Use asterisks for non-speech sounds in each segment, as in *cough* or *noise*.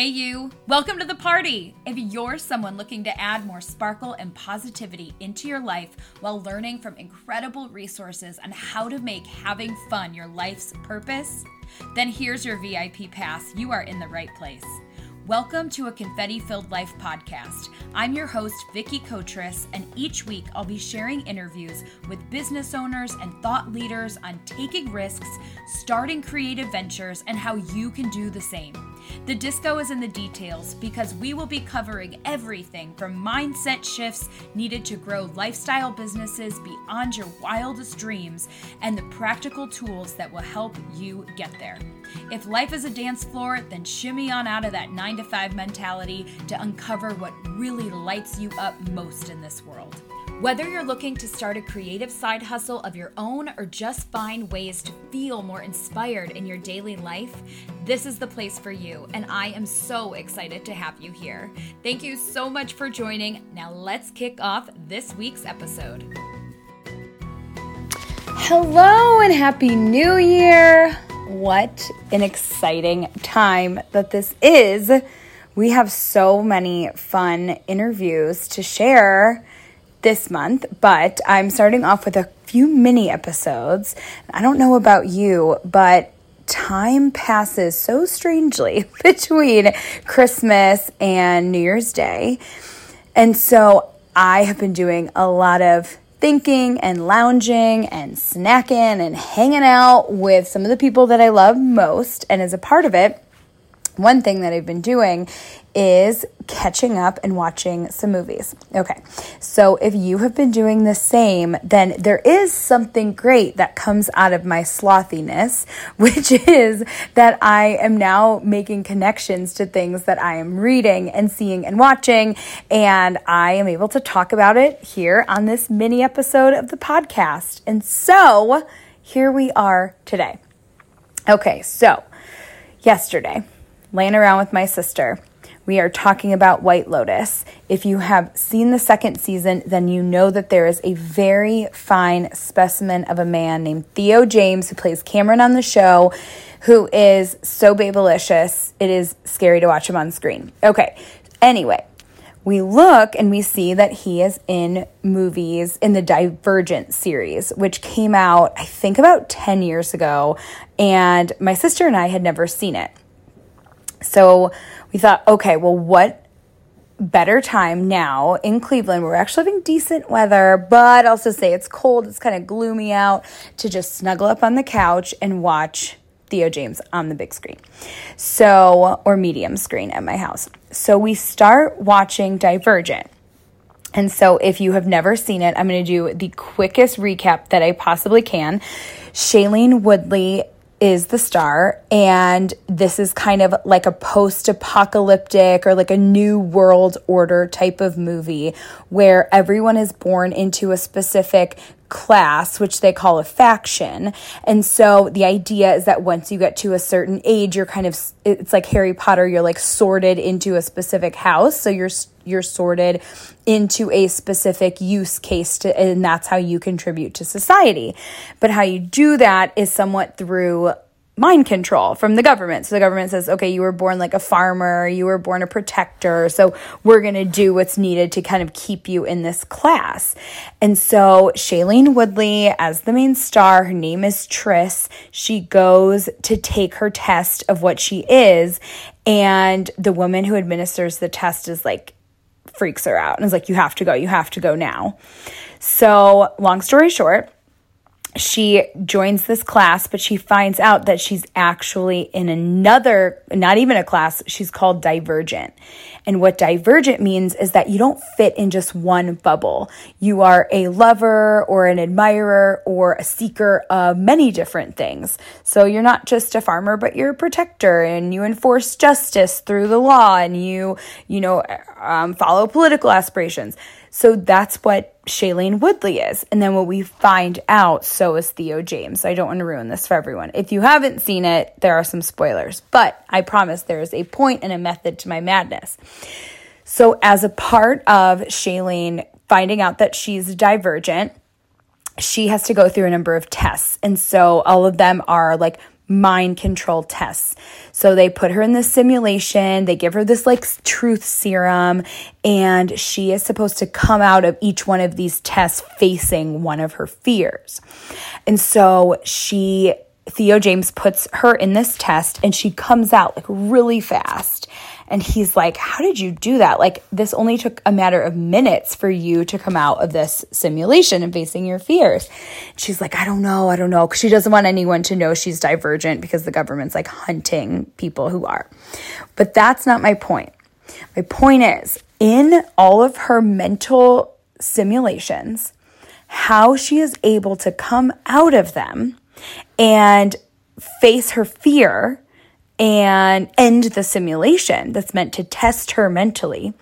Hey, you. Welcome to the party. If you're someone looking to add more sparkle and positivity into your life while learning from incredible resources on how to make having fun your life's purpose, then here's your VIP pass. You are in the right place. Welcome to a confetti filled life podcast. I'm your host, Vicki Kotris, and each week I'll be sharing interviews with business owners and thought leaders on taking risks, starting creative ventures, and how you can do the same. The disco is in the details because we will be covering everything from mindset shifts needed to grow lifestyle businesses beyond your wildest dreams and the practical tools that will help you get there. If life is a dance floor, then shimmy on out of that 9 to 5 mentality to uncover what really lights you up most in this world. Whether you're looking to start a creative side hustle of your own or just find ways to feel more inspired in your daily life, this is the place for you, and I am so excited to have you here. Thank you so much for joining. Now, let's kick off this week's episode. Hello, and Happy New Year! What an exciting time that this is. We have so many fun interviews to share this month, but I'm starting off with a few mini episodes. I don't know about you, but time passes so strangely *laughs* between Christmas and New Year's Day. And so I have been doing a lot of thinking and lounging and snacking and hanging out with some of the people that I love most. And as a part of it, one thing that I've been doing is catching up and watching some movies. Okay, so if you have been doing the same, then there is something great that comes out of my slothiness, *laughs* which is that I am now making connections to things that I am reading and seeing and watching, and I am able to talk about it here on this mini episode of the podcast. And so here we are today. Okay, so yesterday, laying around with my sister. We are talking about White Lotus. If you have seen the second season, then you know that there is a very fine specimen of a man named Theo James who plays Cameron on the show, who is so babylicious. It is scary to watch him on screen. Okay, anyway, we look and we see that he is in movies in the Divergent series, which came out, I think, about 10 years ago. And my sister and I had never seen it. So we thought, okay, well, what better time now in Cleveland? We're actually having decent weather, but also say it's cold, it's kind of gloomy out to just snuggle up on the couch and watch Theo James on the big screen. So, or medium screen at my house. So we start watching Divergent. And so, if you have never seen it, I'm going to do the quickest recap that I possibly can. Shailene Woodley is the star and this is kind of like a post-apocalyptic or like a new world order type of movie where everyone is born into a specific class, which they call a faction. And so the idea is that once you get to a certain age, you're kind of, it's like Harry Potter, you're like sorted into a specific house. So you're, you're sorted into a specific use case to, and that's how you contribute to society. But how you do that is somewhat through mind control from the government. So the government says, okay, you were born like a farmer, you were born a protector, so we're going to do what's needed to kind of keep you in this class. And so Shailene Woodley, as the main star, her name is Tris, she goes to take her test of what she is. And the woman who administers the test is like, freaks her out and is like, you have to go, you have to go now. So, long story short, she joins this class, but she finds out that she's actually in another, not even a class, she's called Divergent. And what Divergent means is that you don't fit in just one bubble. You are a lover or an admirer or a seeker of many different things. So you're not just a farmer, but you're a protector and you enforce justice through the law and you, you know, um, follow political aspirations. So that's what Shailene Woodley is. And then what we find out, so is Theo James. I don't want to ruin this for everyone. If you haven't seen it, there are some spoilers, but I promise there is a point and a method to my madness. So, as a part of Shailene finding out that she's divergent, she has to go through a number of tests. And so all of them are like mind control tests. So they put her in this simulation, they give her this like truth serum, and she is supposed to come out of each one of these tests facing one of her fears. And so she Theo James puts her in this test and she comes out like really fast. And he's like, How did you do that? Like, this only took a matter of minutes for you to come out of this simulation and facing your fears. She's like, I don't know. I don't know. Because she doesn't want anyone to know she's divergent because the government's like hunting people who are. But that's not my point. My point is, in all of her mental simulations, how she is able to come out of them and face her fear and end the simulation that's meant to test her mentally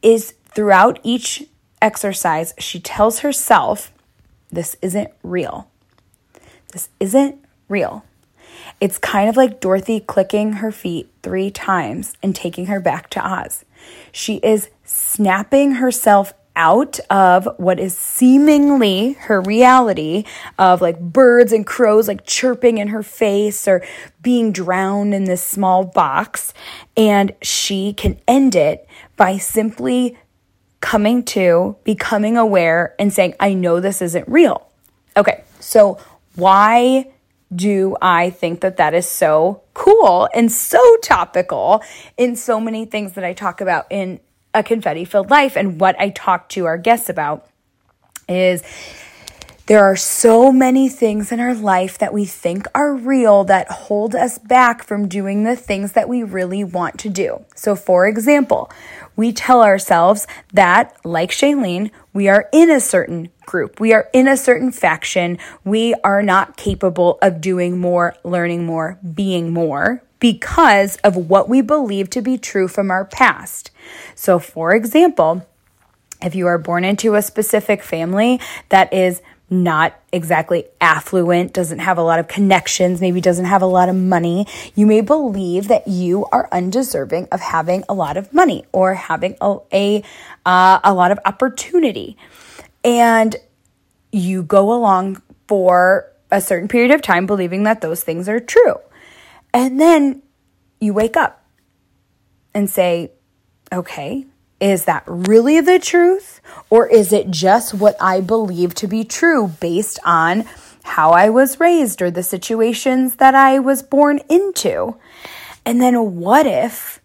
is throughout each exercise, she tells herself, This isn't real. This isn't real. It's kind of like Dorothy clicking her feet three times and taking her back to Oz. She is snapping herself out of what is seemingly her reality of like birds and crows like chirping in her face or being drowned in this small box. And she can end it by simply coming to, becoming aware, and saying, I know this isn't real. Okay, so why do I think that that is so cool and so topical in so many things that I talk about in a confetti filled life. And what I talk to our guests about is there are so many things in our life that we think are real that hold us back from doing the things that we really want to do. So, for example, we tell ourselves that, like Shailene, we are in a certain group, we are in a certain faction, we are not capable of doing more, learning more, being more because of what we believe to be true from our past. So, for example, if you are born into a specific family that is not exactly affluent, doesn't have a lot of connections, maybe doesn't have a lot of money, you may believe that you are undeserving of having a lot of money or having a a, uh, a lot of opportunity, and you go along for a certain period of time believing that those things are true. And then you wake up and say, okay, is that really the truth? Or is it just what I believe to be true based on how I was raised or the situations that I was born into? And then what if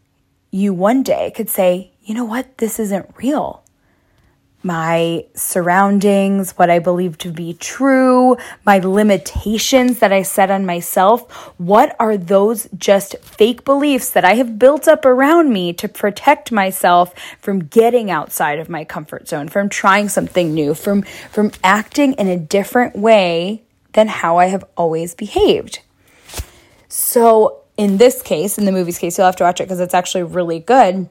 you one day could say, you know what, this isn't real? My surroundings, what I believe to be true, my limitations that I set on myself. What are those just fake beliefs that I have built up around me to protect myself from getting outside of my comfort zone, from trying something new, from, from acting in a different way than how I have always behaved? So, in this case, in the movie's case, you'll have to watch it because it's actually really good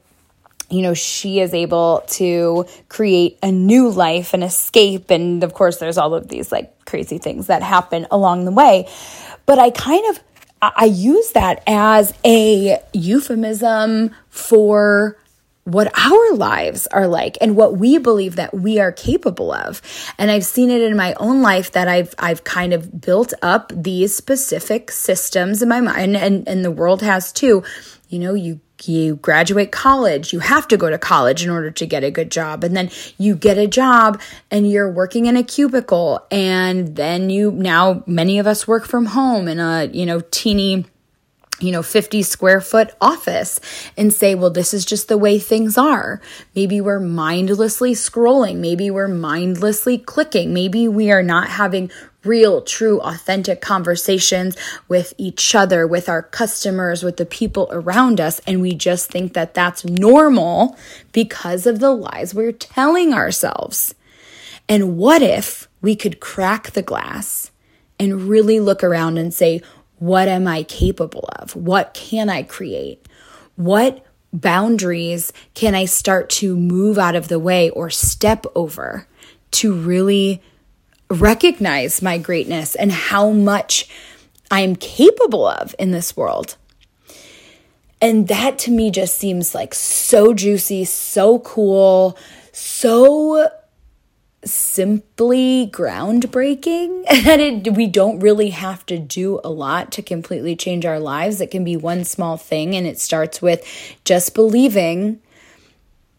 you know, she is able to create a new life and escape. And of course, there's all of these like crazy things that happen along the way. But I kind of, I use that as a euphemism for what our lives are like and what we believe that we are capable of. And I've seen it in my own life that I've I've kind of built up these specific systems in my mind and, and the world has too. You know, you you graduate college, you have to go to college in order to get a good job. And then you get a job and you're working in a cubicle. And then you now, many of us work from home in a, you know, teeny, you know, 50 square foot office and say, well, this is just the way things are. Maybe we're mindlessly scrolling. Maybe we're mindlessly clicking. Maybe we are not having real, true, authentic conversations with each other, with our customers, with the people around us. And we just think that that's normal because of the lies we're telling ourselves. And what if we could crack the glass and really look around and say, what am I capable of? What can I create? What boundaries can I start to move out of the way or step over to really recognize my greatness and how much I am capable of in this world. And that to me just seems like so juicy, so cool, so simply groundbreaking *laughs* that it, we don't really have to do a lot to completely change our lives. It can be one small thing, and it starts with just believing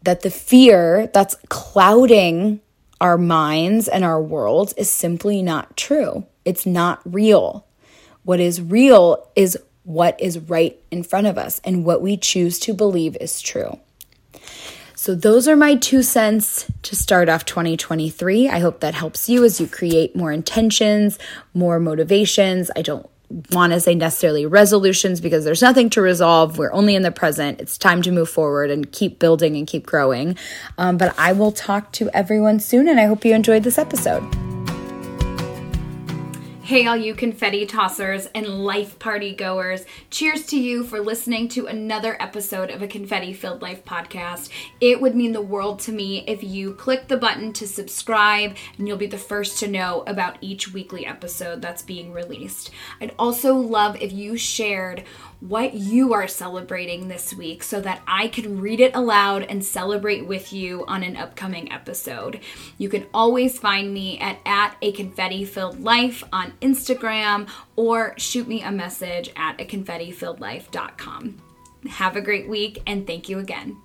that the fear that's clouding our minds and our worlds is simply not true. It's not real. What is real is what is right in front of us and what we choose to believe is true. So, those are my two cents to start off 2023. I hope that helps you as you create more intentions, more motivations. I don't want to say necessarily resolutions because there's nothing to resolve. We're only in the present. It's time to move forward and keep building and keep growing. Um, but I will talk to everyone soon, and I hope you enjoyed this episode. Hey, all you confetti tossers and life party goers. Cheers to you for listening to another episode of a confetti filled life podcast. It would mean the world to me if you click the button to subscribe and you'll be the first to know about each weekly episode that's being released. I'd also love if you shared what you are celebrating this week so that I can read it aloud and celebrate with you on an upcoming episode. You can always find me at, at a confetti filled life on Instagram or shoot me a message at a confetti filled life.com. Have a great week and thank you again.